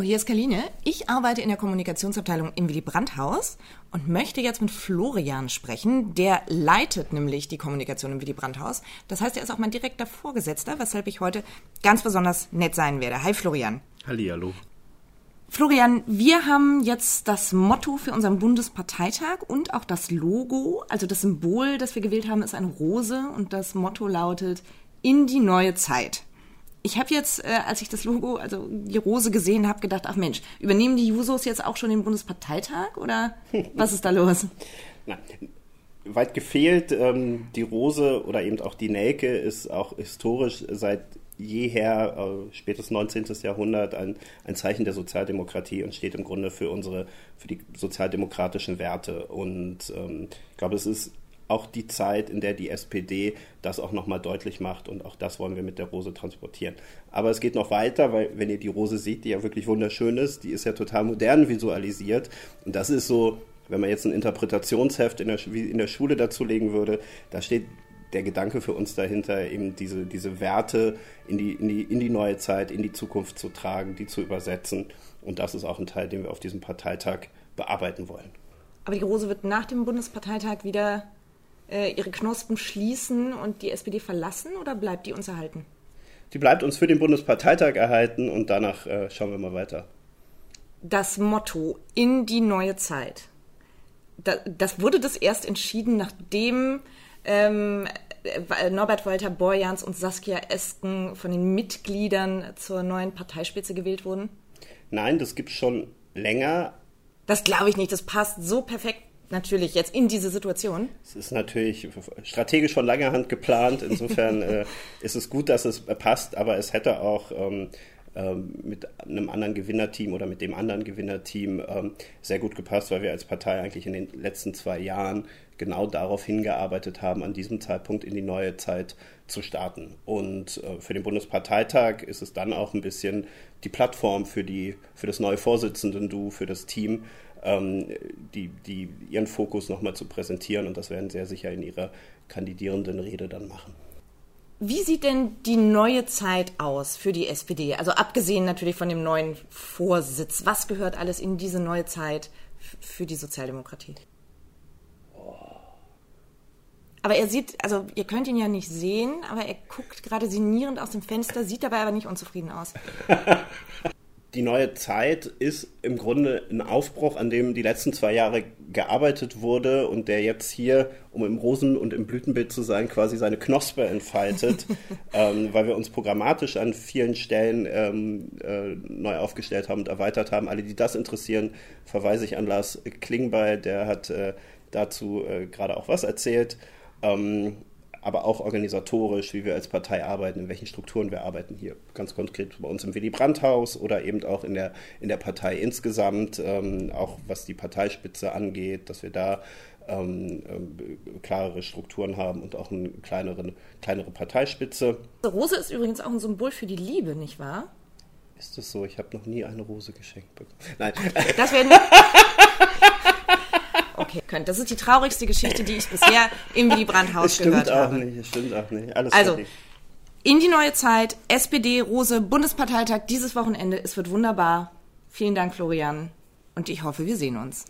Hallo, hier ist Kaline. Ich arbeite in der Kommunikationsabteilung im Willy Brandt Haus und möchte jetzt mit Florian sprechen. Der leitet nämlich die Kommunikation im Willy Brandt Haus. Das heißt, er ist auch mein direkter Vorgesetzter, weshalb ich heute ganz besonders nett sein werde. Hi Florian. Hallihallo. Florian, wir haben jetzt das Motto für unseren Bundesparteitag und auch das Logo. Also das Symbol, das wir gewählt haben, ist eine Rose und das Motto lautet in die neue Zeit ich habe jetzt, äh, als ich das Logo, also die Rose gesehen habe, gedacht, ach Mensch, übernehmen die Jusos jetzt auch schon den Bundesparteitag oder was ist da los? Na, weit gefehlt, ähm, die Rose oder eben auch die Nelke ist auch historisch seit jeher, äh, spätes 19. Jahrhundert, ein, ein Zeichen der Sozialdemokratie und steht im Grunde für unsere, für die sozialdemokratischen Werte. Und ähm, ich glaube, es ist auch die Zeit, in der die SPD das auch nochmal deutlich macht und auch das wollen wir mit der Rose transportieren. Aber es geht noch weiter, weil wenn ihr die Rose seht, die ja wirklich wunderschön ist, die ist ja total modern visualisiert und das ist so, wenn man jetzt ein Interpretationsheft in der, in der Schule dazu legen würde, da steht der Gedanke für uns dahinter, eben diese, diese Werte in die, in, die, in die neue Zeit, in die Zukunft zu tragen, die zu übersetzen. Und das ist auch ein Teil, den wir auf diesem Parteitag bearbeiten wollen. Aber die Rose wird nach dem Bundesparteitag wieder äh, ihre Knospen schließen und die SPD verlassen oder bleibt die uns erhalten? Die bleibt uns für den Bundesparteitag erhalten und danach äh, schauen wir mal weiter. Das Motto in die neue Zeit. Da, das wurde das erst entschieden, nachdem ähm, äh, Norbert Walter Borjans und Saskia Esken von den Mitgliedern zur neuen Parteispitze gewählt wurden? Nein, das gibt es schon länger. Das glaube ich nicht. Das passt so perfekt natürlich jetzt in diese Situation? Es ist natürlich strategisch von langer Hand geplant. Insofern äh, ist es gut, dass es passt, aber es hätte auch ähm, ähm, mit einem anderen Gewinnerteam oder mit dem anderen Gewinnerteam ähm, sehr gut gepasst, weil wir als Partei eigentlich in den letzten zwei Jahren genau darauf hingearbeitet haben, an diesem Zeitpunkt in die neue Zeit zu starten. Und äh, für den Bundesparteitag ist es dann auch ein bisschen die Plattform für, die, für das neue Vorsitzenden-Du, für das Team, ähm, die, die, ihren Fokus nochmal zu präsentieren. Und das werden sie ja sicher in ihrer kandidierenden Rede dann machen. Wie sieht denn die neue Zeit aus für die SPD? Also abgesehen natürlich von dem neuen Vorsitz. Was gehört alles in diese neue Zeit für die Sozialdemokratie? Aber er sieht, also ihr könnt ihn ja nicht sehen, aber er guckt gerade sinnierend aus dem Fenster, sieht dabei aber nicht unzufrieden aus. die neue Zeit ist im Grunde ein Aufbruch, an dem die letzten zwei Jahre gearbeitet wurde und der jetzt hier, um im Rosen- und im Blütenbild zu sein, quasi seine Knospe entfaltet, ähm, weil wir uns programmatisch an vielen Stellen ähm, äh, neu aufgestellt haben und erweitert haben. Alle, die das interessieren, verweise ich an Lars Klingbeil, der hat äh, dazu äh, gerade auch was erzählt. Ähm, aber auch organisatorisch, wie wir als Partei arbeiten, in welchen Strukturen wir arbeiten hier. Ganz konkret bei uns im Willy Brandt-Haus oder eben auch in der, in der Partei insgesamt, ähm, auch was die Parteispitze angeht, dass wir da ähm, äh, klarere Strukturen haben und auch eine kleinere, kleinere Parteispitze. Rose ist übrigens auch ein Symbol für die Liebe, nicht wahr? Ist das so? Ich habe noch nie eine Rose geschenkt bekommen. Nein. Das wäre okay könnt. Das ist die traurigste Geschichte, die ich bisher im Willy Brandt-Haus gehört habe. Stimmt auch nicht, stimmt auch nicht. Alles also, fertig. in die neue Zeit, SPD, Rose, Bundesparteitag dieses Wochenende. Es wird wunderbar. Vielen Dank, Florian. Und ich hoffe, wir sehen uns.